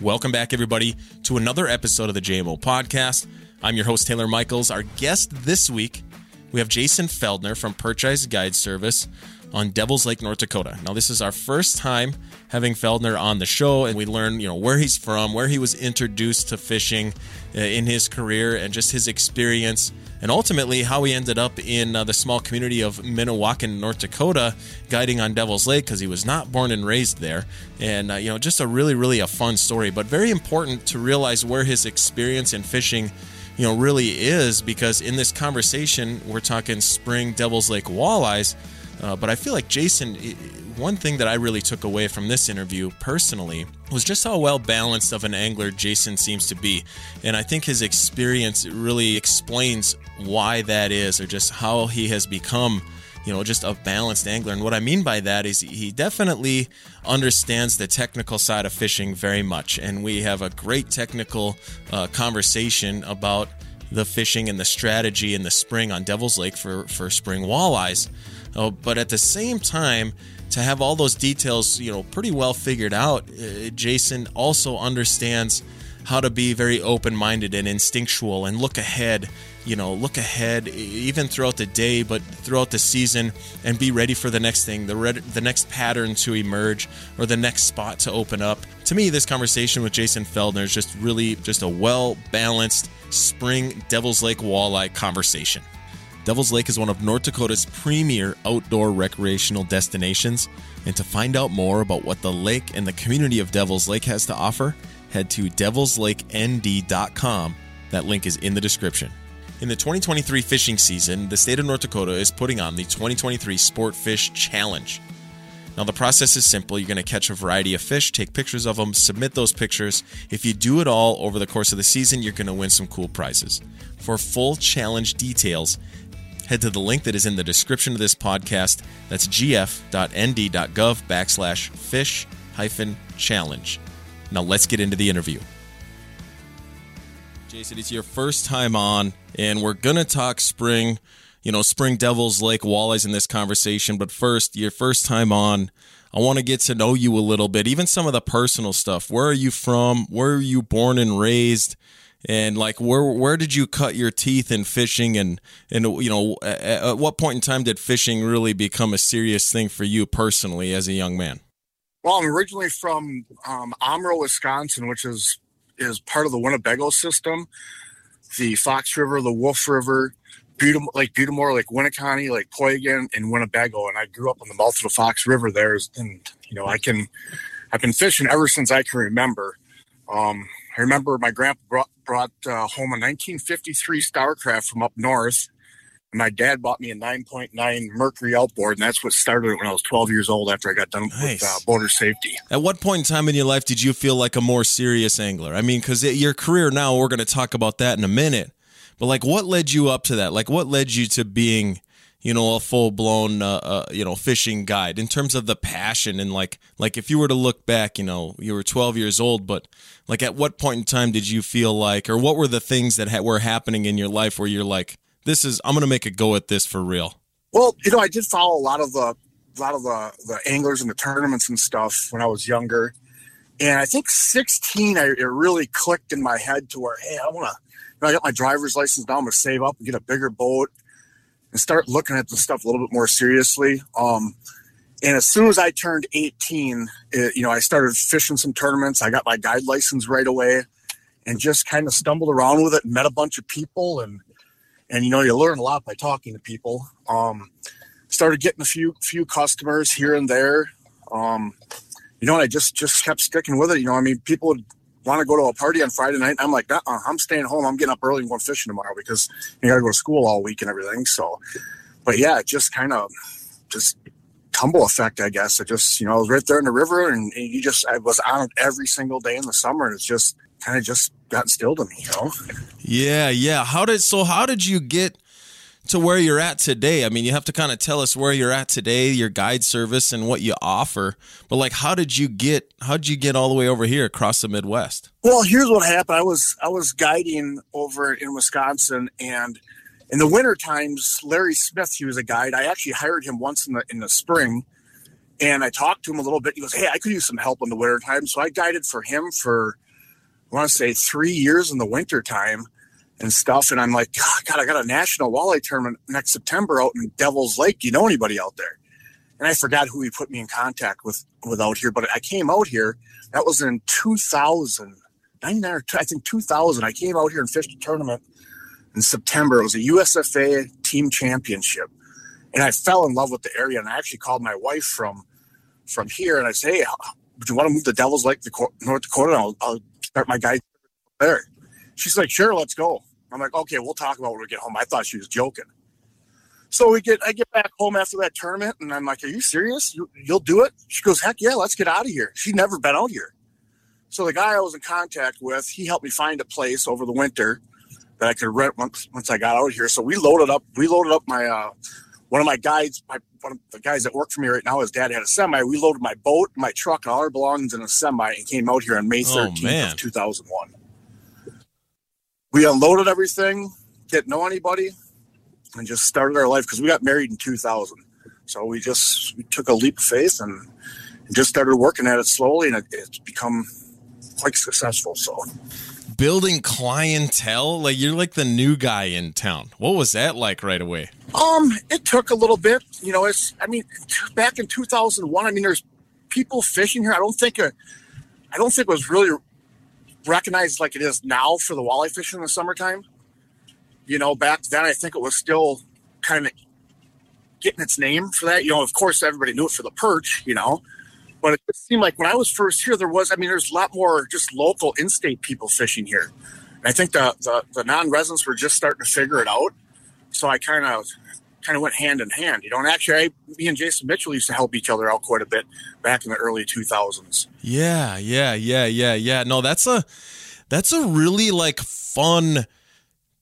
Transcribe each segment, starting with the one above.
Welcome back, everybody, to another episode of the JMO podcast. I'm your host, Taylor Michaels. Our guest this week, we have Jason Feldner from Perch Eyes Guide Service on Devil's Lake, North Dakota. Now, this is our first time having Feldner on the show, and we learn, you know, where he's from, where he was introduced to fishing uh, in his career, and just his experience and ultimately how he ended up in uh, the small community of Minnewaukan, North Dakota, guiding on Devil's Lake because he was not born and raised there. And, uh, you know, just a really, really a fun story, but very important to realize where his experience in fishing you know really is because in this conversation we're talking spring devil's lake walleyes uh, but i feel like jason one thing that I really took away from this interview personally was just how well balanced of an angler Jason seems to be. And I think his experience really explains why that is, or just how he has become you know, just a balanced angler. And what I mean by that is he definitely understands the technical side of fishing very much. And we have a great technical uh, conversation about the fishing and the strategy in the spring on Devil's Lake for, for spring walleyes. Oh, but at the same time, to have all those details, you know, pretty well figured out, uh, Jason also understands how to be very open-minded and instinctual and look ahead you know look ahead even throughout the day but throughout the season and be ready for the next thing the red, the next pattern to emerge or the next spot to open up. To me this conversation with jason feldner is just really just a well balanced spring devil's lake walleye conversation Devil's Lake is one of North Dakota's premier outdoor recreational destinations. And to find out more about what the lake and the community of Devil's Lake has to offer, head to devilslakend.com. That link is in the description. In the 2023 fishing season, the state of North Dakota is putting on the 2023 Sport Fish Challenge. Now, the process is simple. You're going to catch a variety of fish, take pictures of them, submit those pictures. If you do it all over the course of the season, you're going to win some cool prizes. For full challenge details, head to the link that is in the description of this podcast. That's gf.nd.gov backslash fish hyphen challenge. Now let's get into the interview. Jason, it's your first time on, and we're going to talk spring, you know, spring Devil's Lake walleyes in this conversation. But first, your first time on, I want to get to know you a little bit, even some of the personal stuff. Where are you from? Where are you born and raised? And like where where did you cut your teeth in fishing and and you know at, at, what point in time did fishing really become a serious thing for you personally as a young man well i'm originally from um, Omro, wisconsin which is is part of the winnebago system the fox river the wolf river like Butte des Morts, like Winneconne, like Poygan, and Winnebago, and I grew up on the mouth of the Fox River there. And you know, I can, I've been fishing ever since I can remember. Um, I remember my grandpa brought, brought uh, home a 1953 Starcraft from up north. And My dad bought me a 9.9 Mercury outboard, and that's what started it when I was 12 years old after I got done nice. with uh, boater safety. At what point in time in your life did you feel like a more serious angler? I mean, because your career now, we're going to talk about that in a minute. But like, what led you up to that? Like, what led you to being you know a full blown uh, uh, you know fishing guide in terms of the passion and like like if you were to look back you know you were 12 years old but like at what point in time did you feel like or what were the things that ha- were happening in your life where you're like this is I'm going to make a go at this for real well you know I did follow a lot of the a lot of the the anglers and the tournaments and stuff when I was younger. And I think 16 I, it really clicked in my head to where hey I want to I got my driver's license now I'm going to save up and get a bigger boat and start looking at the stuff a little bit more seriously. Um, and as soon as I turned 18, it, you know, I started fishing some tournaments. I got my guide license right away and just kind of stumbled around with it met a bunch of people. And, and, you know, you learn a lot by talking to people. Um, started getting a few, few customers here and there. Um, you know, and I just, just kept sticking with it. You know, I mean, people would want to go to a party on Friday night. I'm like, uh-uh, I'm staying home. I'm getting up early and going fishing tomorrow because you got to go to school all week and everything. So, but yeah, just kind of just tumble effect, I guess. It just, you know, I was right there in the river and, and you just, I was on it every single day in the summer. And it's just kind of just got instilled in me, you know? Yeah. Yeah. How did, so how did you get, to where you're at today. I mean, you have to kind of tell us where you're at today, your guide service and what you offer. But like how did you get how did you get all the way over here across the Midwest? Well, here's what happened. I was I was guiding over in Wisconsin and in the winter times, Larry Smith, he was a guide. I actually hired him once in the in the spring and I talked to him a little bit. He goes, Hey, I could use some help in the winter time. So I guided for him for I want to say three years in the winter time and stuff. And I'm like, God, I got a national walleye tournament next September out in Devil's Lake. You know anybody out there? And I forgot who he put me in contact with, with out here, but I came out here. That was in 2000, 99 or I think 2000. I came out here and fished a tournament in September. It was a USFA team championship. And I fell in love with the area. And I actually called my wife from, from here and I say, Hey, you want to move to Devil's Lake, North Dakota? I'll, I'll start my guide there. She's like, sure, let's go. I'm like, okay, we'll talk about when we get home. I thought she was joking. So we get, I get back home after that tournament, and I'm like, "Are you serious? You, will do it?" She goes, "Heck yeah, let's get out of here." She'd never been out here. So the guy I was in contact with, he helped me find a place over the winter that I could rent once once I got out of here. So we loaded up, we loaded up my uh, one of my guides, my one of the guys that work for me right now. His dad had a semi. We loaded my boat, my truck, and all our belongings in a semi, and came out here on May 13th oh, of 2001 we unloaded everything, didn't know anybody, and just started our life because we got married in 2000. So we just we took a leap of faith and, and just started working at it slowly, and it, it's become quite successful. So building clientele like you're like the new guy in town what was that like right away um it took a little bit you know it's i mean back in 2001 i mean there's people fishing here i don't think a, i don't think it was really recognized like it is now for the walleye fishing in the summertime. You know, back then I think it was still kind of getting its name for that. You know, of course everybody knew it for the perch, you know, but it seemed like when I was first here, there was, I mean, there's a lot more just local in-state people fishing here. And I think the, the, the non-residents were just starting to figure it out. So I kind of kind of went hand in hand, you know. And actually, I, me and Jason Mitchell used to help each other out quite a bit back in the early 2000s. Yeah, yeah, yeah, yeah, yeah. No, that's a that's a really like fun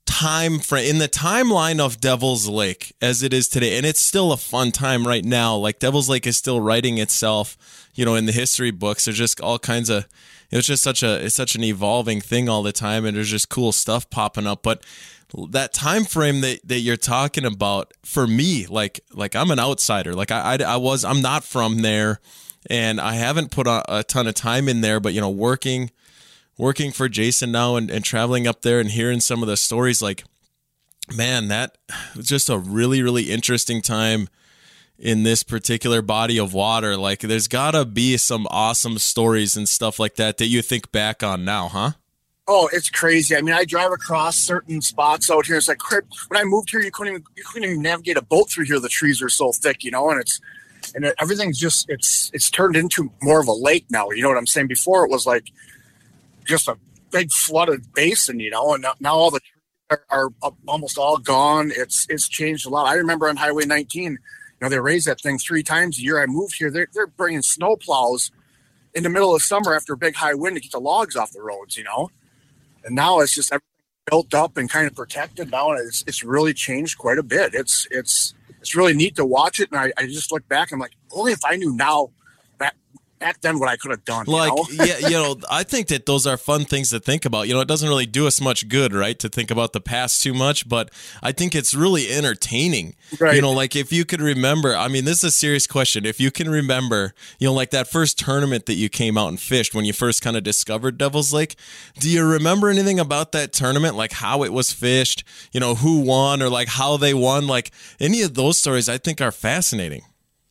time frame in the timeline of Devil's Lake as it is today, and it's still a fun time right now. Like Devil's Lake is still writing itself, you know, in the history books. There's just all kinds of. It's just such a it's such an evolving thing all the time, and there's just cool stuff popping up, but that time frame that, that you're talking about for me like like i'm an outsider. Like I, I, I was i'm not from there and i haven't put a, a, ton of time in there but you know working working for jason now and, and traveling up there and hearing some of the stories like man that was just a really really interesting time in this particular body of water. Like there's gotta be some awesome stories and stuff like that that you think back on now huh Oh, it's crazy. I mean, I drive across certain spots out here. It's like when I moved here, you couldn't even you couldn't even navigate a boat through here. The trees are so thick, you know, and it's and everything's just it's it's turned into more of a lake now. You know what I'm saying? Before it was like just a big flooded basin, you know, and now, now all the trees are, are, almost all gone. It's it's changed a lot. I remember on Highway 19, you know, they raised that thing three times a year. I moved here. They're they're bringing snow plows in the middle of summer after a big high wind to get the logs off the roads, you know and now it's just built up and kind of protected. Now and it's, it's really changed quite a bit. It's it's it's really neat to watch it. And I, I just look back And i'm like only if i knew now back then what I could have done. Like, you know? yeah, you know, I think that those are fun things to think about. You know, it doesn't really do us much good, right, to think about the past too much, but I think it's really entertaining. Right. You know, like if you could remember, I mean, this is a serious question. If you can remember, you know, like that first tournament that you came out and fished when you first kind of discovered Devil's Lake, do you remember anything about that tournament? Like how it was fished, you know, who won or like how they won? Like any of those stories I think are fascinating.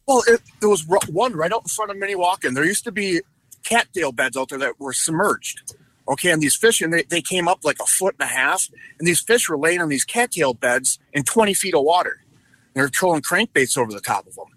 Well, it, there was one right out in front of Minnewaukan. There used to be cattail beds out there that were submerged. Okay, and these fish, and they, they came up like a foot and a half, and these fish were laying on these cattail beds in 20 feet of water. They're trolling crankbaits over the top of them.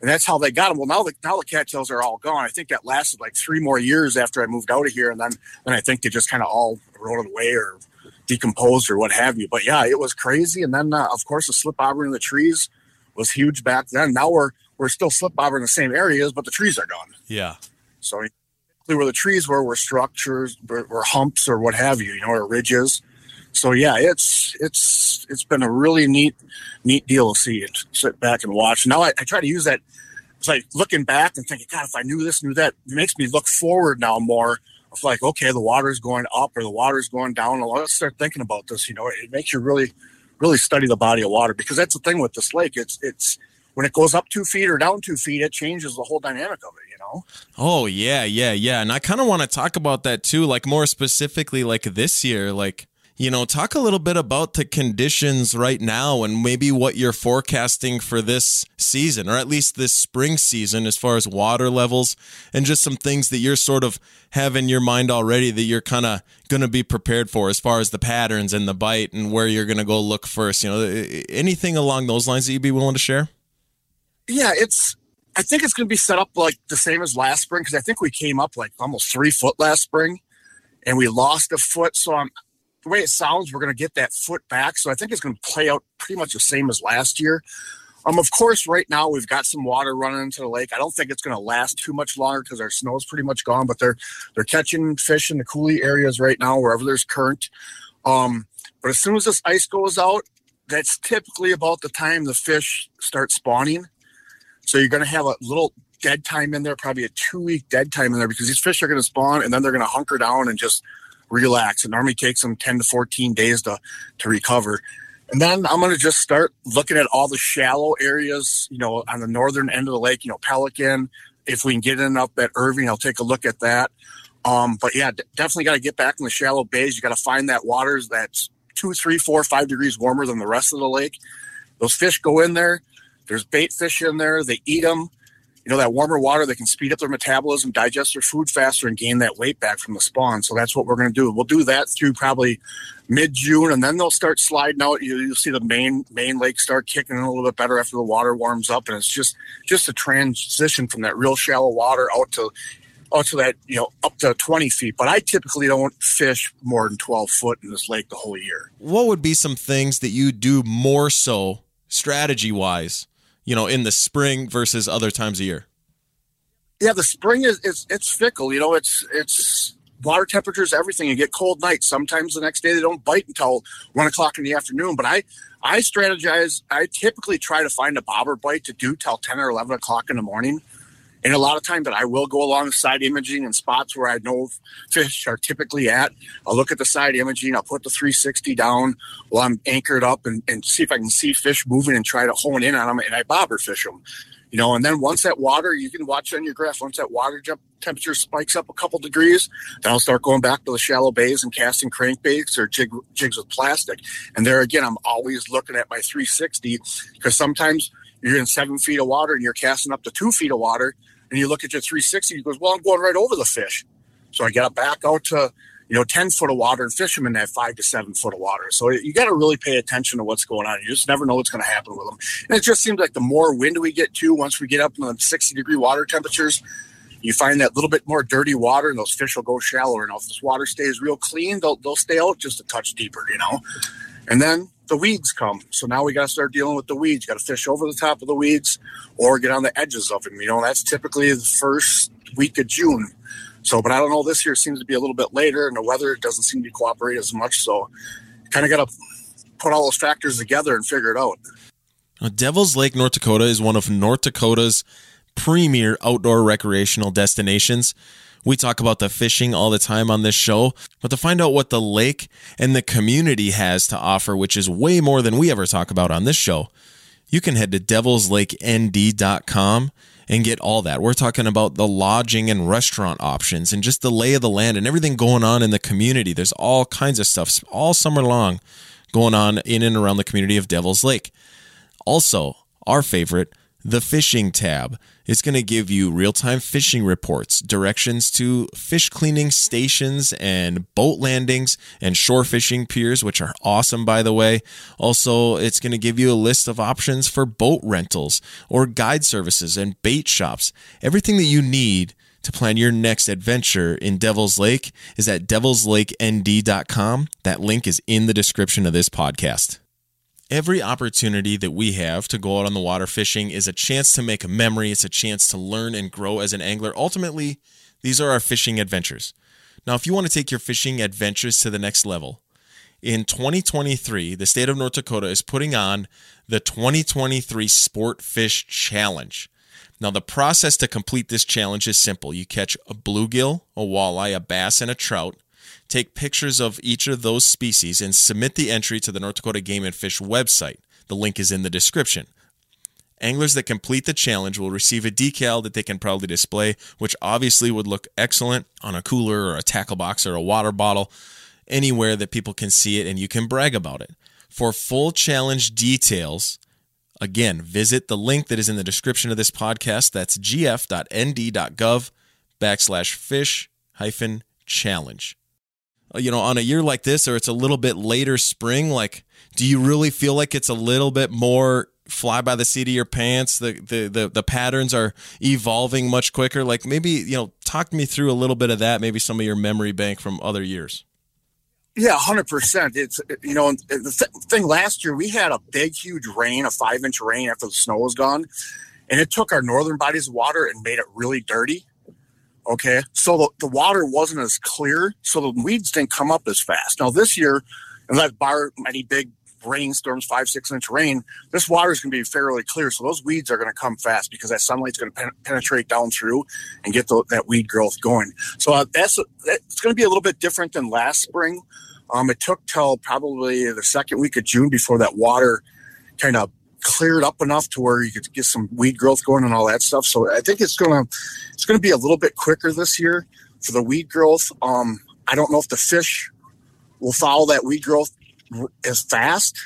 And that's how they got them. Well, now the, now the cattails are all gone. I think that lasted like three more years after I moved out of here. And then, then I think they just kind of all eroded away or decomposed or what have you. But yeah, it was crazy. And then, uh, of course, the slip bobber in the trees was huge back then. Now we're we're still slip bobber in the same areas, but the trees are gone. Yeah. So where the trees were were structures, were, were humps or what have you, you know, or ridges. So yeah, it's it's it's been a really neat neat deal to see and sit back and watch. Now I, I try to use that. It's like looking back and thinking, God, if I knew this, knew that, it makes me look forward now more. Of like, okay, the water's going up or the water's going down. Let's start thinking about this. You know, it makes you really, really study the body of water because that's the thing with this lake. It's it's when it goes up two feet or down two feet, it changes the whole dynamic of it. You know? Oh, yeah, yeah, yeah. And I kind of want to talk about that too, like more specifically, like this year, like, you know, talk a little bit about the conditions right now and maybe what you're forecasting for this season, or at least this spring season, as far as water levels and just some things that you're sort of have in your mind already that you're kind of going to be prepared for as far as the patterns and the bite and where you're going to go look first. You know, anything along those lines that you'd be willing to share? Yeah, it's, I think it's going to be set up like the same as last spring because I think we came up like almost three foot last spring and we lost a foot. So I'm, the way it sounds, we're going to get that foot back. So I think it's going to play out pretty much the same as last year. Um, of course, right now we've got some water running into the lake. I don't think it's going to last too much longer because our snow is pretty much gone. But they're they're catching fish in the coulee areas right now, wherever there's current. Um, but as soon as this ice goes out, that's typically about the time the fish start spawning. So you're going to have a little dead time in there, probably a two week dead time in there because these fish are going to spawn and then they're going to hunker down and just relax. It normally takes them 10 to 14 days to, to recover. And then I'm going to just start looking at all the shallow areas, you know, on the northern end of the lake, you know, Pelican. If we can get in up at Irving, I'll take a look at that. Um, but yeah, d- definitely got to get back in the shallow bays. You got to find that water that's two, three, four, five degrees warmer than the rest of the lake. Those fish go in there. There's bait fish in there. They eat them you know, that warmer water, they can speed up their metabolism, digest their food faster, and gain that weight back from the spawn. So that's what we're going to do. We'll do that through probably mid June, and then they'll start sliding out. You, will see the main main lake start kicking in a little bit better after the water warms up, and it's just just a transition from that real shallow water out to out to that you know up to 20 feet but i typically don't fish more than 12 foot in this lake the whole year what would be some things that you do more so strategy wise you know, in the spring versus other times a year? Yeah, the spring is it's it's fickle. You know, it's it's water temperatures, everything. You get cold nights. Sometimes the next day they don't bite until one o'clock in the afternoon. But I I strategize. I typically try to find a bobber bite to do till ten or eleven o'clock in the morning. And a lot of times that I will go alongside imaging in spots where I know fish are typically at. I'll look at the side imaging. I'll put the 360 down while I'm anchored up and, and see if I can see fish moving and try to hone in on them. And I bobber fish them, you know. And then once that water, you can watch on your graph. Once that water jump temperature spikes up a couple degrees, then I'll start going back to the shallow bays and casting crankbaits or jig, jigs with plastic. And there again, I'm always looking at my 360 because sometimes you're in seven feet of water and you're casting up to two feet of water and you look at your 360, you goes, well, I'm going right over the fish. So I got back out to, you know, 10 foot of water and fish them in that five to seven foot of water. So you got to really pay attention to what's going on. You just never know what's going to happen with them. And it just seems like the more wind we get to, once we get up in the 60 degree water temperatures, you find that little bit more dirty water and those fish will go shallower. Now, if this water stays real clean, they'll, they'll stay out just a touch deeper, you know. And then the weeds come. So now we got to start dealing with the weeds. Got to fish over the top of the weeds or get on the edges of them. You know, that's typically the first week of June. So, but I don't know, this year seems to be a little bit later and the weather doesn't seem to cooperate as much. So, kind of got to put all those factors together and figure it out. Now, Devil's Lake, North Dakota is one of North Dakota's premier outdoor recreational destinations. We talk about the fishing all the time on this show, but to find out what the lake and the community has to offer, which is way more than we ever talk about on this show, you can head to devilslakend.com and get all that. We're talking about the lodging and restaurant options and just the lay of the land and everything going on in the community. There's all kinds of stuff all summer long going on in and around the community of Devil's Lake. Also, our favorite, the fishing tab. It's going to give you real time fishing reports, directions to fish cleaning stations and boat landings and shore fishing piers, which are awesome, by the way. Also, it's going to give you a list of options for boat rentals or guide services and bait shops. Everything that you need to plan your next adventure in Devil's Lake is at devilslakend.com. That link is in the description of this podcast. Every opportunity that we have to go out on the water fishing is a chance to make a memory. It's a chance to learn and grow as an angler. Ultimately, these are our fishing adventures. Now, if you want to take your fishing adventures to the next level, in 2023, the state of North Dakota is putting on the 2023 Sport Fish Challenge. Now, the process to complete this challenge is simple. You catch a bluegill, a walleye, a bass, and a trout Take pictures of each of those species and submit the entry to the North Dakota Game and Fish website. The link is in the description. Anglers that complete the challenge will receive a decal that they can proudly display, which obviously would look excellent on a cooler or a tackle box or a water bottle, anywhere that people can see it and you can brag about it. For full challenge details, again, visit the link that is in the description of this podcast. That's gf.nd.gov backslash fish hyphen challenge. Uh, you know, on a year like this, or it's a little bit later spring, like, do you really feel like it's a little bit more fly by the seat of your pants? The, the, the, the patterns are evolving much quicker. Like, maybe, you know, talk me through a little bit of that, maybe some of your memory bank from other years. Yeah, hundred percent. It's you know the th- thing. Last year we had a big, huge rain, a five inch rain after the snow was gone, and it took our northern bodies water and made it really dirty. Okay, so the, the water wasn't as clear, so the weeds didn't come up as fast. Now this year, unless bar any big rainstorms, five six inch rain, this water is going to be fairly clear. So those weeds are going to come fast because that sunlight's going to pen- penetrate down through and get the, that weed growth going. So uh, that's it's going to be a little bit different than last spring um, it took till probably the second week of June before that water kind of cleared up enough to where you could get some weed growth going and all that stuff. So I think it's gonna it's gonna be a little bit quicker this year for the weed growth. Um, I don't know if the fish will follow that weed growth as fast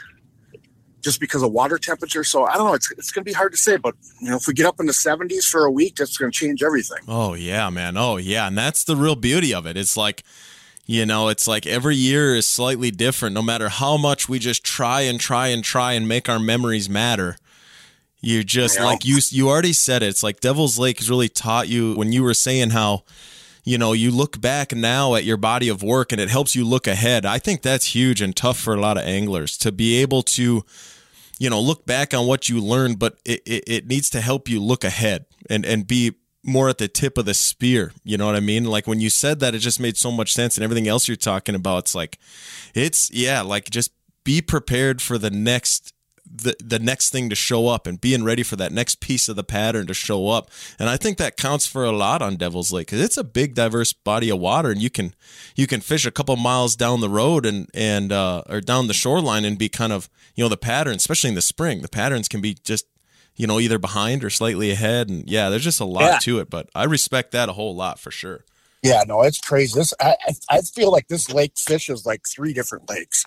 just because of water temperature. So I don't know. It's, it's going to be hard to say, but you know, if we get up in the 70s for a week, that's going to change everything. Oh yeah, man. Oh yeah, and that's the real beauty of it. It's like you know, it's like every year is slightly different. No matter how much we just try and try and try and make our memories matter, you just yeah. like you you already said it. It's like Devil's Lake has really taught you when you were saying how you know you look back now at your body of work and it helps you look ahead. I think that's huge and tough for a lot of anglers to be able to you know look back on what you learned, but it, it, it needs to help you look ahead and and be more at the tip of the spear. You know what I mean? Like when you said that, it just made so much sense. And everything else you're talking about, it's like, it's, yeah, like just be prepared for the next. The, the next thing to show up and being ready for that next piece of the pattern to show up and i think that counts for a lot on devil's lake because it's a big diverse body of water and you can you can fish a couple miles down the road and and uh, or down the shoreline and be kind of you know the pattern especially in the spring the patterns can be just you know, either behind or slightly ahead. And yeah, there's just a lot yeah. to it, but I respect that a whole lot for sure. Yeah, no, it's crazy. This I I feel like this lake fishes like three different lakes.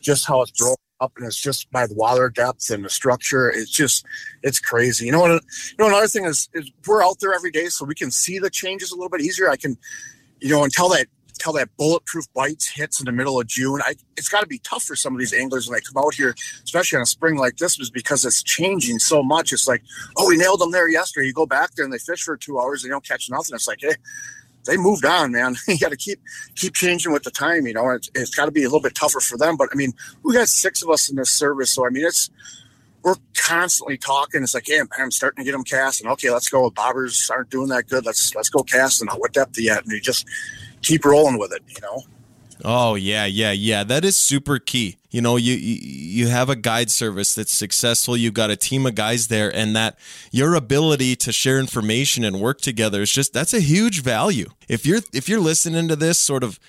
Just how it's broken up, and it's just by the water depth and the structure. It's just it's crazy. You know what? You know another thing is, is we're out there every day, so we can see the changes a little bit easier. I can, you know, until that until that bulletproof bites hits in the middle of June. I, it's got to be tough for some of these anglers when they come out here, especially on a spring like this, was because it's changing so much. It's like, oh, we nailed them there yesterday. You go back there and they fish for two hours, and they don't catch nothing. It's like, hey, they moved on, man. you got to keep keep changing with the time. You know, it's, it's got to be a little bit tougher for them. But I mean, we got six of us in this service, so I mean, it's we're constantly talking. It's like, hey, man, I'm starting to get them casting. Okay, let's go. Bobbers aren't doing that good. Let's let's go casting. What depth yet? And you just keep rolling with it, you know? Oh yeah, yeah, yeah. That is super key. You know, you you have a guide service that's successful. You've got a team of guys there, and that your ability to share information and work together is just that's a huge value. If you're if you're listening to this sort of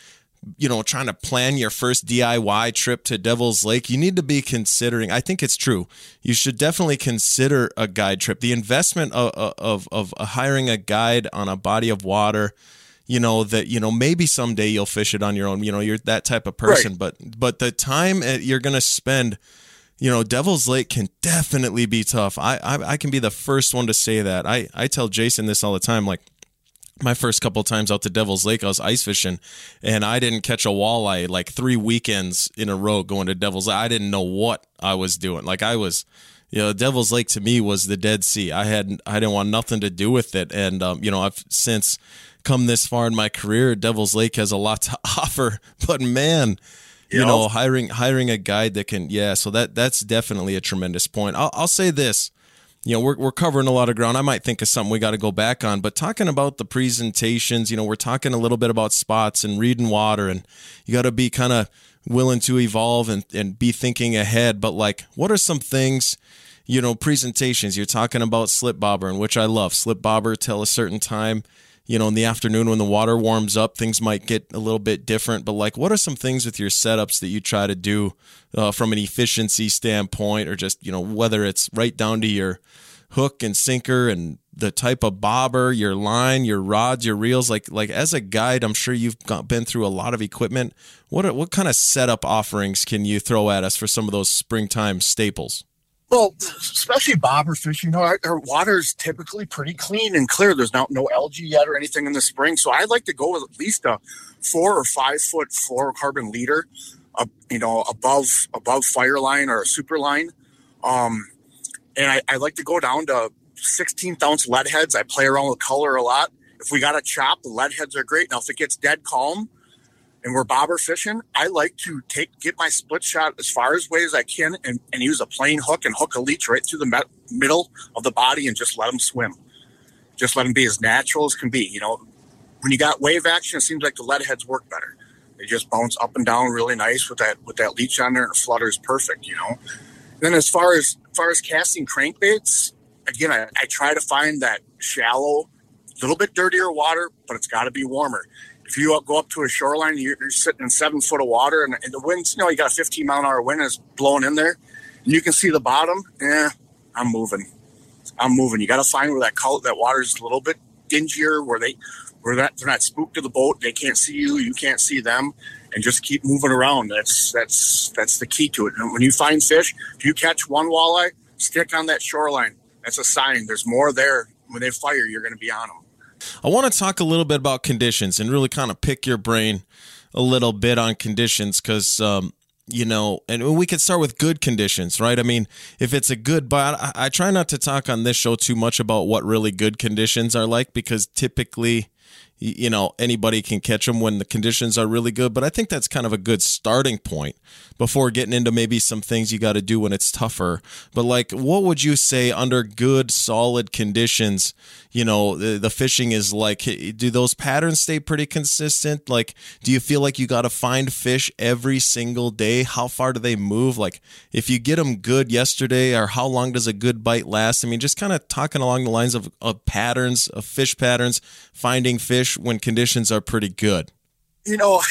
you know trying to plan your first DIY trip to Devil's Lake, you need to be considering. I think it's true. You should definitely consider a guide trip. The investment of of, of hiring a guide on a body of water you know that you know maybe someday you'll fish it on your own you know you're that type of person right. but but the time you're going to spend you know devil's lake can definitely be tough I, I, I can be the first one to say that i i tell jason this all the time like my first couple times out to Devil's Lake, I was ice fishing, and I didn't catch a walleye like three weekends in a row going to Devil's Lake. I didn't know what I was doing. Like I was, you know, Devil's Lake to me was the Dead Sea. I had I didn't want nothing to do with it, and um, you know, I've since come this far in my career, Devil's Lake has a lot to offer. But man, you yep. know, hiring hiring a guide that can, yeah. So that that's definitely a tremendous point. I'll, I'll say this. You know, we're, we're covering a lot of ground. I might think of something we got to go back on, but talking about the presentations, you know, we're talking a little bit about spots and reading water, and you got to be kind of willing to evolve and, and be thinking ahead. But like, what are some things you know, presentations. You're talking about slip bobber, and which I love. Slip bobber till a certain time you know, in the afternoon when the water warms up, things might get a little bit different. But like, what are some things with your setups that you try to do uh, from an efficiency standpoint, or just you know, whether it's right down to your hook and sinker and the type of bobber, your line, your rods, your reels. Like like as a guide, I'm sure you've got, been through a lot of equipment. What what kind of setup offerings can you throw at us for some of those springtime staples? Well, especially bobber fish, you know, our, our water is typically pretty clean and clear. There's not no algae yet or anything in the spring, so I'd like to go with at least a four or five foot fluorocarbon leader, uh, you know, above above FireLine or a super line. Um, and I, I like to go down to 16th ounce lead heads. I play around with color a lot. If we got a chop, the lead heads are great. Now, if it gets dead calm and we're bobber fishing, I like to take get my split shot as far as way as I can and, and use a plain hook and hook a leech right through the me- middle of the body and just let them swim. Just let them be as natural as can be. You know, when you got wave action, it seems like the lead heads work better. They just bounce up and down really nice with that with that leech on there, and it flutters perfect. You know. then as far as, as far as casting crankbaits, again, I, I try to find that shallow, little bit dirtier water, but it's got to be warmer. If you go up to a shoreline, you're, you're sitting in seven foot of water, and, and the winds, you know, you got a 15 mile an hour wind is blowing in there, and you can see the bottom. Yeah, I'm moving. I'm moving. You got to find where that color, that water is a little bit dingier, where they, where that they're not spooked to the boat. They can't see you. You can't see them, and just keep moving around. That's that's that's the key to it. And when you find fish, if you catch one walleye, stick on that shoreline that's a sign there's more there. When they fire, you're going to be on them. I want to talk a little bit about conditions and really kind of pick your brain a little bit on conditions because, um, you know, and we could start with good conditions, right? I mean, if it's a good, but I, I try not to talk on this show too much about what really good conditions are like because typically you know anybody can catch them when the conditions are really good but i think that's kind of a good starting point before getting into maybe some things you got to do when it's tougher. But like what would you say under good solid conditions you know the, the fishing is like? Do those patterns stay pretty consistent? Like do you feel like you got to find fish every single day? How far do they move? Like if you get them good yesterday or how long does a good bite last? I mean just kind of talking along the lines of, of patterns of fish patterns finding fish when conditions are pretty good? You know,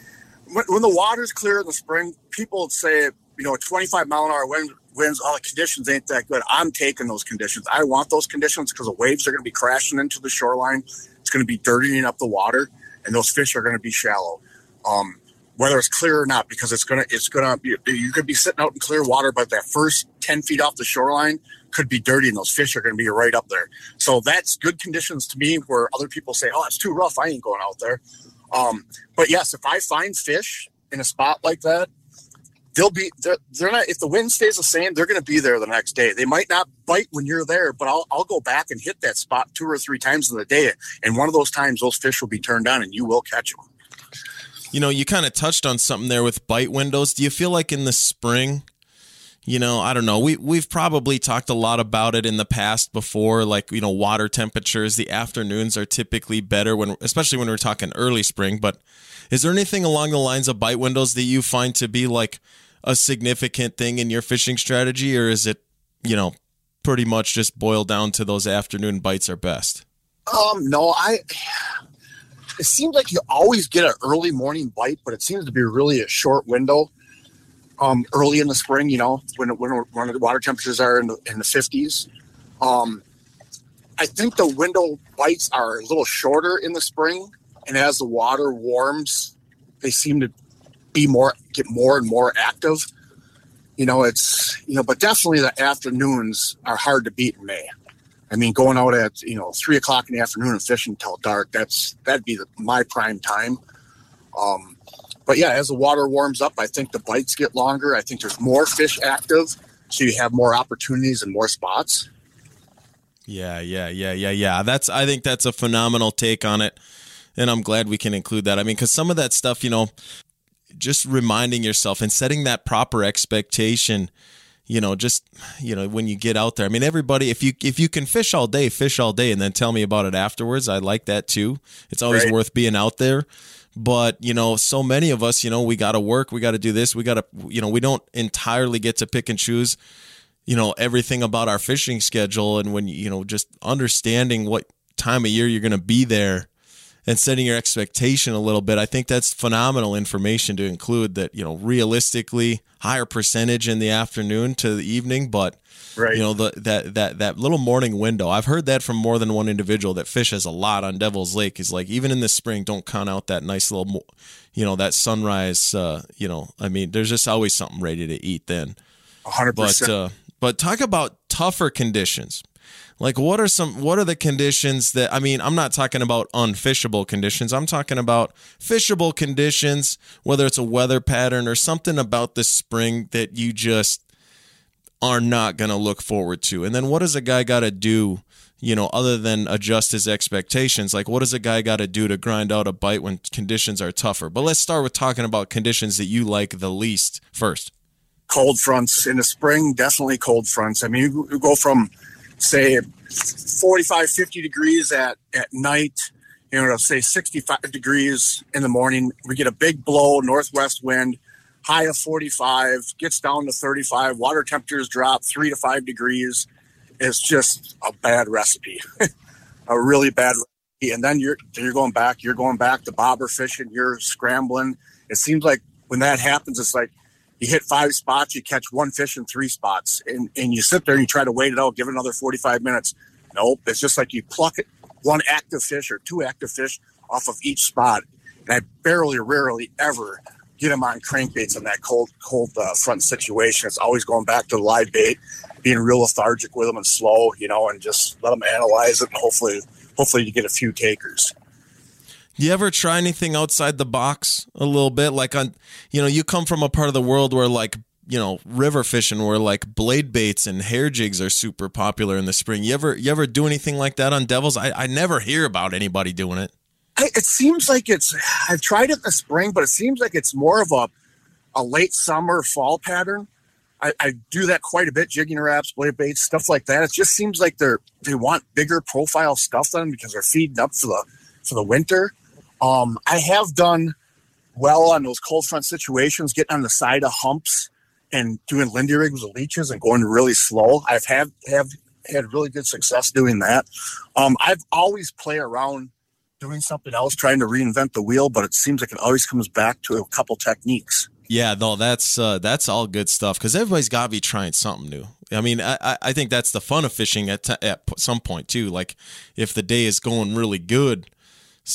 when, when the water's clear in the spring, people say, you know, 25 mile an hour wind, winds, all the conditions ain't that good. I'm taking those conditions. I want those conditions because the waves are going to be crashing into the shoreline. It's going to be dirtying up the water, and those fish are going to be shallow. Um, whether it's clear or not, because it's gonna it's gonna be you could be sitting out in clear water, but that first ten feet off the shoreline could be dirty, and those fish are gonna be right up there. So that's good conditions to me. Where other people say, "Oh, it's too rough. I ain't going out there." Um, but yes, if I find fish in a spot like that, they'll be they're, they're not if the wind stays the same they're going to be there the next day they might not bite when you're there but I'll, I'll go back and hit that spot two or three times in the day and one of those times those fish will be turned on and you will catch them you know, you kind of touched on something there with bite windows. Do you feel like in the spring, you know, I don't know. We we've probably talked a lot about it in the past before like, you know, water temperatures, the afternoons are typically better when especially when we're talking early spring, but is there anything along the lines of bite windows that you find to be like a significant thing in your fishing strategy or is it, you know, pretty much just boiled down to those afternoon bites are best? Um, no, I it seems like you always get an early morning bite, but it seems to be really a short window. Um, early in the spring, you know, when when, when the water temperatures are in the, in the 50s. Um, I think the window bites are a little shorter in the spring, and as the water warms, they seem to be more get more and more active. You know, it's you know, but definitely the afternoons are hard to beat in May. I mean, going out at you know three o'clock in the afternoon and fishing until dark. That's that'd be the, my prime time. Um, but yeah, as the water warms up, I think the bites get longer. I think there's more fish active, so you have more opportunities and more spots. Yeah, yeah, yeah, yeah, yeah. That's I think that's a phenomenal take on it, and I'm glad we can include that. I mean, because some of that stuff, you know, just reminding yourself and setting that proper expectation you know just you know when you get out there i mean everybody if you if you can fish all day fish all day and then tell me about it afterwards i like that too it's always right. worth being out there but you know so many of us you know we got to work we got to do this we got to you know we don't entirely get to pick and choose you know everything about our fishing schedule and when you know just understanding what time of year you're going to be there and setting your expectation a little bit. I think that's phenomenal information to include that, you know, realistically higher percentage in the afternoon to the evening, but right. you know, the, that, that, that little morning window, I've heard that from more than one individual that fishes a lot on Devil's Lake is like, even in the spring, don't count out that nice little, you know, that sunrise, uh, you know, I mean, there's just always something ready to eat then. hundred percent. But, uh, but talk about tougher conditions like what are some what are the conditions that I mean, I'm not talking about unfishable conditions. I'm talking about fishable conditions, whether it's a weather pattern or something about the spring that you just are not going to look forward to. And then what does a guy got to do, you know, other than adjust his expectations? Like what does a guy got to do to grind out a bite when conditions are tougher? But let's start with talking about conditions that you like the least first. Cold fronts in the spring, definitely cold fronts. I mean, you go from say 45, 50 degrees at, at night, you know, say 65 degrees in the morning. We get a big blow, northwest wind, high of 45, gets down to 35. Water temperatures drop three to five degrees. It's just a bad recipe, a really bad recipe. And then you're you're going back, you're going back to bobber fishing, you're scrambling. It seems like when that happens, it's like you hit five spots, you catch one fish in three spots, and, and you sit there and you try to wait it out, give it another 45 minutes. Nope. It's just like you pluck it, one active fish or two active fish off of each spot. And I barely, rarely ever get them on crankbaits in that cold, cold uh, front situation. It's always going back to live bait, being real lethargic with them and slow, you know, and just let them analyze it. And hopefully, hopefully you get a few takers. You ever try anything outside the box a little bit? Like on, you know, you come from a part of the world where like you know river fishing where like blade baits and hair jigs are super popular in the spring. You ever you ever do anything like that on devils? I, I never hear about anybody doing it. I, it seems like it's i've tried it in the spring but it seems like it's more of a a late summer fall pattern. I, I do that quite a bit Jigging Raps blade baits stuff like that. It just seems like they're they want bigger profile stuff done because they're feeding up for the for the winter um, I have done well on those cold front situations, getting on the side of humps and doing Lindy rigs with leeches and going really slow. I've had have had really good success doing that. Um, I've always play around doing something else, trying to reinvent the wheel, but it seems like it always comes back to a couple techniques. Yeah, no, that's uh, that's all good stuff because everybody's got to be trying something new. I mean, I, I think that's the fun of fishing at, t- at some point too. Like if the day is going really good,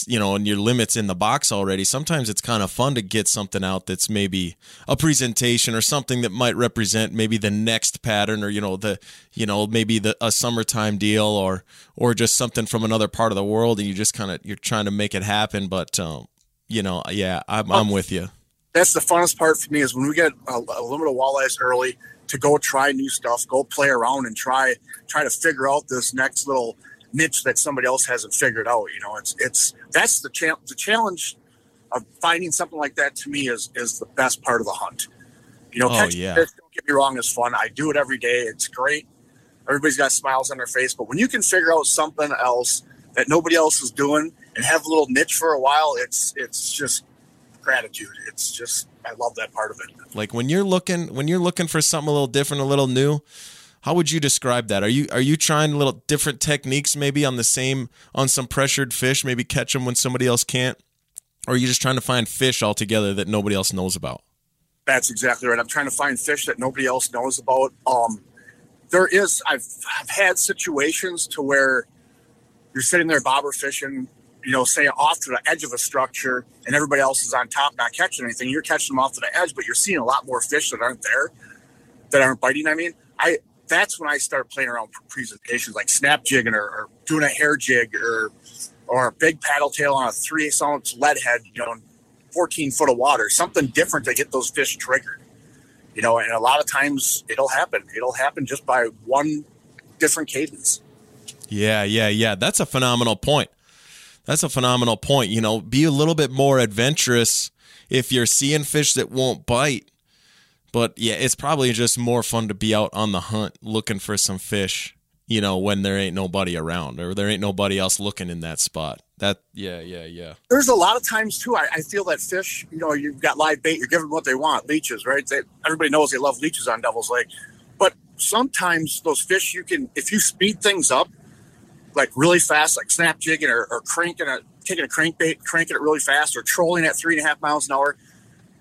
you know, and your limits in the box already, sometimes it's kind of fun to get something out that's maybe a presentation or something that might represent maybe the next pattern or you know the you know maybe the a summertime deal or or just something from another part of the world and you just kind of you're trying to make it happen. But um, you know, yeah, I'm I'm with you. That's the funnest part for me is when we get a, a limit of walleyes early to go try new stuff, go play around and try try to figure out this next little niche that somebody else hasn't figured out. You know, it's it's that's the challenge. The challenge of finding something like that to me is is the best part of the hunt. You know, oh, yeah. fish, don't get me wrong, is fun. I do it every day. It's great. Everybody's got smiles on their face, but when you can figure out something else that nobody else is doing and have a little niche for a while, it's it's just gratitude. It's just I love that part of it. Like when you're looking when you're looking for something a little different, a little new how would you describe that? Are you are you trying little different techniques maybe on the same on some pressured fish, maybe catch them when somebody else can't? Or are you just trying to find fish altogether that nobody else knows about? That's exactly right. I'm trying to find fish that nobody else knows about. Um, there is I've I've had situations to where you're sitting there bobber fishing, you know, say off to the edge of a structure, and everybody else is on top not catching anything. You're catching them off to the edge, but you're seeing a lot more fish that aren't there, that aren't biting. I mean, I that's when I start playing around presentations like snap jigging or, or doing a hair jig or or a big paddle tail on a three ounce lead head, you know, 14 foot of water, something different to get those fish triggered. You know, and a lot of times it'll happen. It'll happen just by one different cadence. Yeah, yeah, yeah. That's a phenomenal point. That's a phenomenal point. You know, be a little bit more adventurous if you're seeing fish that won't bite but yeah, it's probably just more fun to be out on the hunt looking for some fish, you know, when there ain't nobody around or there ain't nobody else looking in that spot. That yeah, yeah, yeah. There's a lot of times too. I, I feel that fish, you know, you've got live bait, you're giving them what they want, leeches, right? They, everybody knows they love leeches on Devil's Lake, but sometimes those fish, you can if you speed things up, like really fast, like snap jigging or, or cranking a taking a crankbait, cranking it really fast, or trolling at three and a half miles an hour,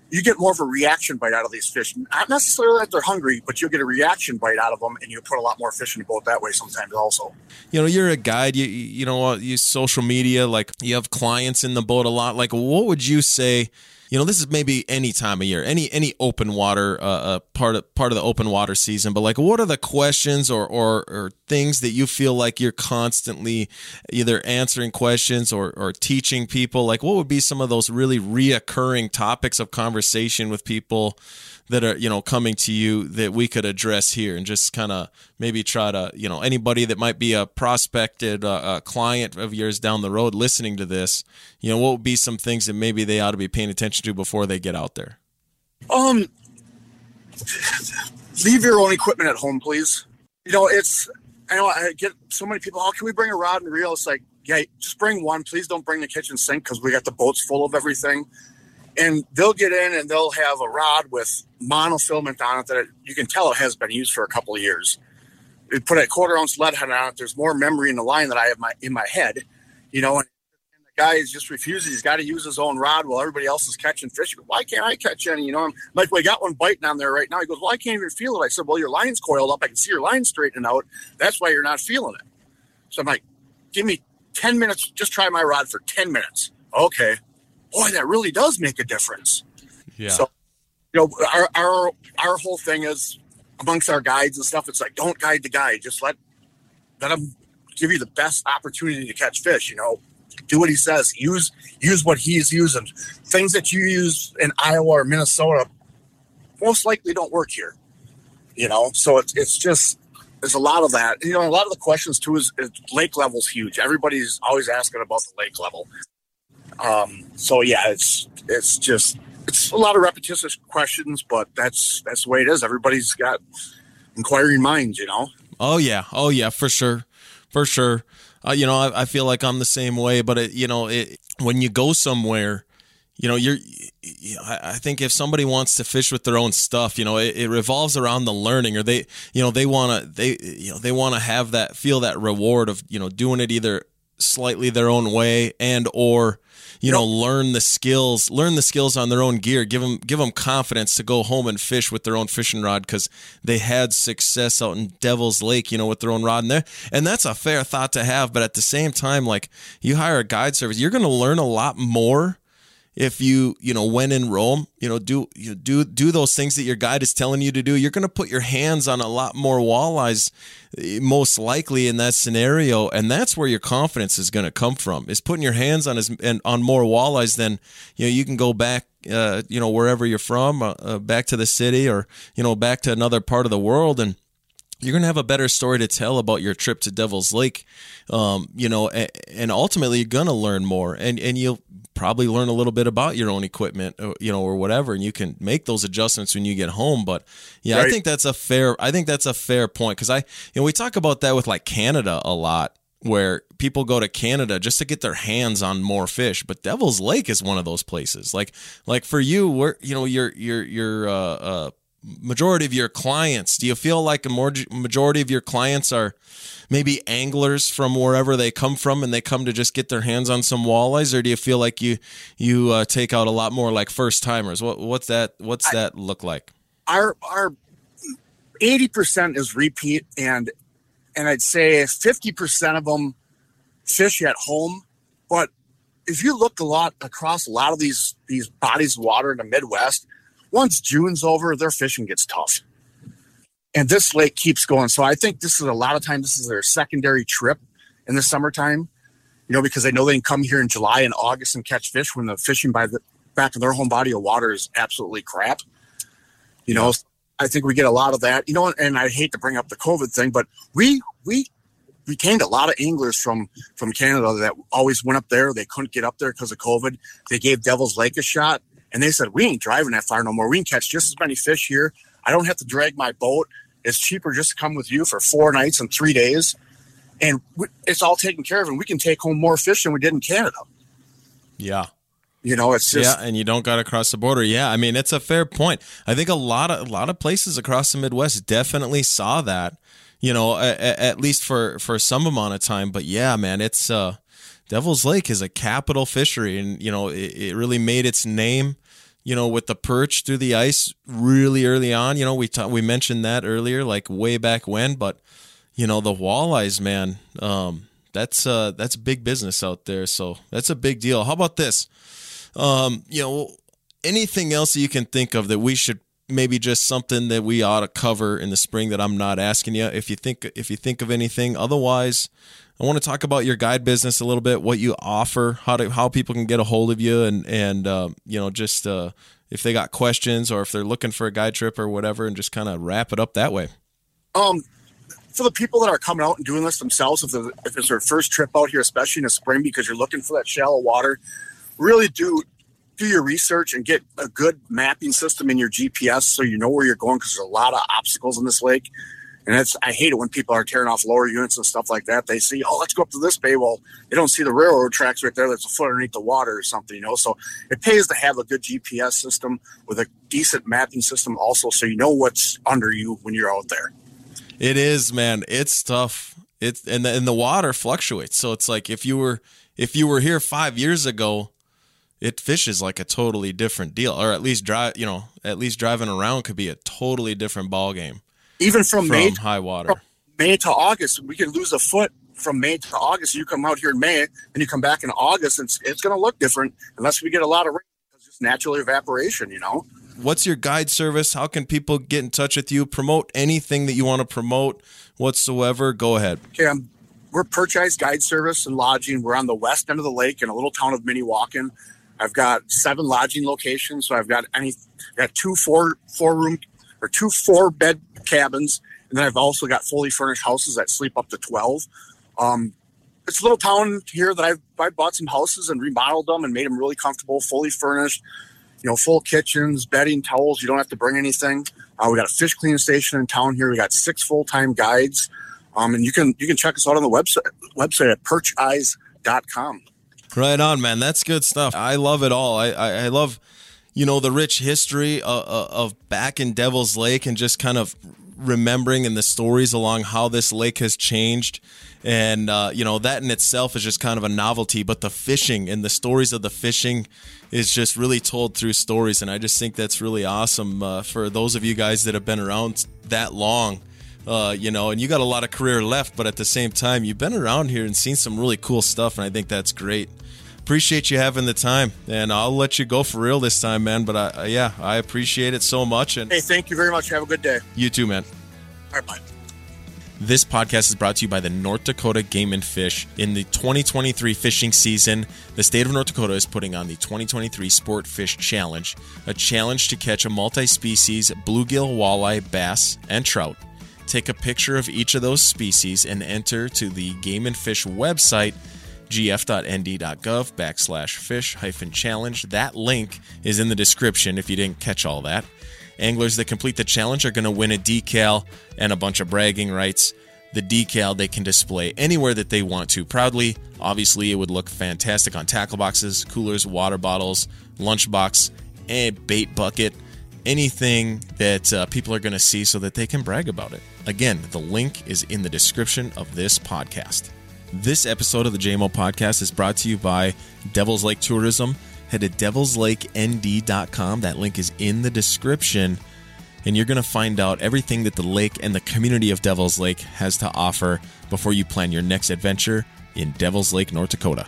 you get more of a reaction bite out of these fish. Not necessarily that they're hungry, but you'll get a reaction bite out of them, and you put a lot more fish in the boat that way sometimes also. You know, you're a guide. You you know, you social media, like you have clients in the boat a lot. Like, what would you say? You know this is maybe any time of year any any open water uh, uh, part of part of the open water season but like what are the questions or, or or things that you feel like you're constantly either answering questions or or teaching people? Like what would be some of those really reoccurring topics of conversation with people that are you know coming to you that we could address here and just kind of maybe try to you know anybody that might be a prospected uh, client of yours down the road listening to this you know what would be some things that maybe they ought to be paying attention to before they get out there um leave your own equipment at home please you know it's i know i get so many people oh can we bring a rod and reel it's like yeah just bring one please don't bring the kitchen sink because we got the boats full of everything and they'll get in and they'll have a rod with monofilament on it that it, you can tell it has been used for a couple of years. They put a quarter ounce lead head on it. There's more memory in the line that I have my in my head, you know. And, guy is just refusing. He's got to use his own rod while everybody else is catching fish. Goes, Why can't I catch any? You know, I'm like, we got one biting on there right now. He goes, Well, I can't even feel it. I said, Well, your line's coiled up. I can see your line straightening out. That's why you're not feeling it. So I'm like, Give me 10 minutes. Just try my rod for 10 minutes. Okay boy, that really does make a difference. Yeah. So, you know, our our our whole thing is amongst our guides and stuff. It's like don't guide the guy. Just let let him give you the best opportunity to catch fish. You know, do what he says. Use use what he's using. Things that you use in Iowa or Minnesota most likely don't work here. You know, so it's it's just there's a lot of that. You know, a lot of the questions too is, is lake level's huge. Everybody's always asking about the lake level. Um, so yeah, it's it's just it's a lot of repetitious questions, but that's that's the way it is. Everybody's got inquiring minds, you know. Oh yeah, oh yeah, for sure, for sure. Uh, you know, I, I, feel like I'm the same way, but it, you know, it, when you go somewhere, you know, you're. I, think if somebody wants to fish with their own stuff, you know, it, it revolves around the learning, or they, you know, they want to, they, you know, they want to have that, feel that reward of, you know, doing it either slightly their own way and or you know learn the skills learn the skills on their own gear. Give them give them confidence to go home and fish with their own fishing rod because they had success out in devil's lake you know with their own rod. And there and that's a fair thought to have but at the same time like you hire a guide service you're going to learn a lot more if you you know when in Rome, you know do you do do those things that your guide is telling you to do. You're going to put your hands on a lot more walleyes, eh, most likely in that scenario, and that's where your confidence is going to come from. Is putting your hands on as and on more walleyes than you know you can go back. Uh, you know wherever you're from, uh, uh, back to the city, or you know back to another part of the world, and you're going to have a better story to tell about your trip to Devil's Lake, um, you know, and, and ultimately you're going to learn more, and and you'll probably learn a little bit about your own equipment, uh, you know, or whatever, and you can make those adjustments when you get home. But yeah, right. I think that's a fair. I think that's a fair point because I, you know, we talk about that with like Canada a lot, where people go to Canada just to get their hands on more fish. But Devil's Lake is one of those places. Like, like for you, where you know your your your uh, uh, majority of your clients? Do you feel like a more majority of your clients are maybe anglers from wherever they come from and they come to just get their hands on some walleyes, or do you feel like you you uh, take out a lot more like first timers? What what's that? What's I, that look like? Our our eighty percent is repeat, and and I'd say fifty percent of them fish at home, but if you look a lot across a lot of these these bodies of water in the Midwest, once June's over, their fishing gets tough. And this lake keeps going. So I think this is a lot of times this is their secondary trip in the summertime, you know, because they know they can come here in July and August and catch fish when the fishing by the back of their home body of water is absolutely crap. You know, I think we get a lot of that. You know, and I hate to bring up the COVID thing, but we we retained a lot of anglers from from Canada that always went up there. They couldn't get up there because of COVID. They gave Devil's Lake a shot. And they said, we ain't driving that far no more. We can catch just as many fish here. I don't have to drag my boat. It's cheaper just to come with you for four nights and three days. And it's all taken care of. And we can take home more fish than we did in Canada. Yeah. You know, it's just yeah, and you don't got to cross the border. Yeah, I mean, it's a fair point. I think a lot of a lot of places across the Midwest definitely saw that you know, at, at least for for some amount of time. But yeah, man, it's uh, Devil's Lake is a capital fishery, and you know, it, it really made its name. You know, with the perch through the ice really early on. You know, we ta- we mentioned that earlier, like way back when. But you know, the walleyes, man, um, that's uh, that's big business out there. So that's a big deal. How about this? Um, you know, anything else that you can think of that we should maybe just something that we ought to cover in the spring that I'm not asking you. If you think if you think of anything otherwise I want to talk about your guide business a little bit what you offer how to how people can get a hold of you and and uh, you know just uh, if they got questions or if they're looking for a guide trip or whatever and just kind of wrap it up that way. Um for the people that are coming out and doing this themselves if, if it's their first trip out here especially in the spring because you're looking for that shallow water really do do your research and get a good mapping system in your GPS so you know where you're going because there's a lot of obstacles in this lake. And that's I hate it when people are tearing off lower units and stuff like that. They see, oh, let's go up to this bay. Well, they don't see the railroad tracks right there that's a foot underneath the water or something, you know. So it pays to have a good GPS system with a decent mapping system also so you know what's under you when you're out there. It is, man. It's tough. It's and the, and the water fluctuates. So it's like if you were if you were here five years ago, it fishes like a totally different deal, or at least drive. You know, at least driving around could be a totally different ball game. Even from, from May high water, May to August, we can lose a foot from May to August. You come out here in May, and you come back in August, and it's, it's going to look different unless we get a lot of rain. It's just natural evaporation, you know. What's your guide service? How can people get in touch with you? Promote anything that you want to promote whatsoever. Go ahead. Okay, I'm, we're Perch Eyes Guide Service and Lodging. We're on the west end of the lake in a little town of Minnewaukan. I've got seven lodging locations. So I've got any, I got two four four room or two four bed cabins, and then I've also got fully furnished houses that sleep up to twelve. Um, it's a little town here that I've I bought some houses and remodeled them and made them really comfortable, fully furnished. You know, full kitchens, bedding, towels. You don't have to bring anything. Uh, we got a fish cleaning station in town here. We got six full time guides, um, and you can you can check us out on the website website at percheyes.com. Right on, man. That's good stuff. I love it all. I, I, I love, you know, the rich history of, of back in Devil's Lake and just kind of remembering and the stories along how this lake has changed. And, uh, you know, that in itself is just kind of a novelty. But the fishing and the stories of the fishing is just really told through stories. And I just think that's really awesome uh, for those of you guys that have been around that long. Uh, you know, and you got a lot of career left, but at the same time, you've been around here and seen some really cool stuff, and I think that's great appreciate you having the time, and I'll let you go for real this time, man. But I, yeah, I appreciate it so much. And hey, thank you very much. Have a good day. You too, man. All right, bye. This podcast is brought to you by the North Dakota Game and Fish. In the 2023 fishing season, the state of North Dakota is putting on the 2023 Sport Fish Challenge, a challenge to catch a multi species bluegill, walleye, bass, and trout. Take a picture of each of those species and enter to the Game and Fish website gf.nd.gov backslash fish hyphen challenge. That link is in the description if you didn't catch all that. Anglers that complete the challenge are going to win a decal and a bunch of bragging rights. The decal they can display anywhere that they want to proudly. Obviously, it would look fantastic on tackle boxes, coolers, water bottles, lunchbox, and bait bucket. Anything that uh, people are going to see so that they can brag about it. Again, the link is in the description of this podcast. This episode of the JMO podcast is brought to you by Devil's Lake Tourism. Head to devilslakend.com. That link is in the description. And you're going to find out everything that the lake and the community of Devil's Lake has to offer before you plan your next adventure in Devil's Lake, North Dakota.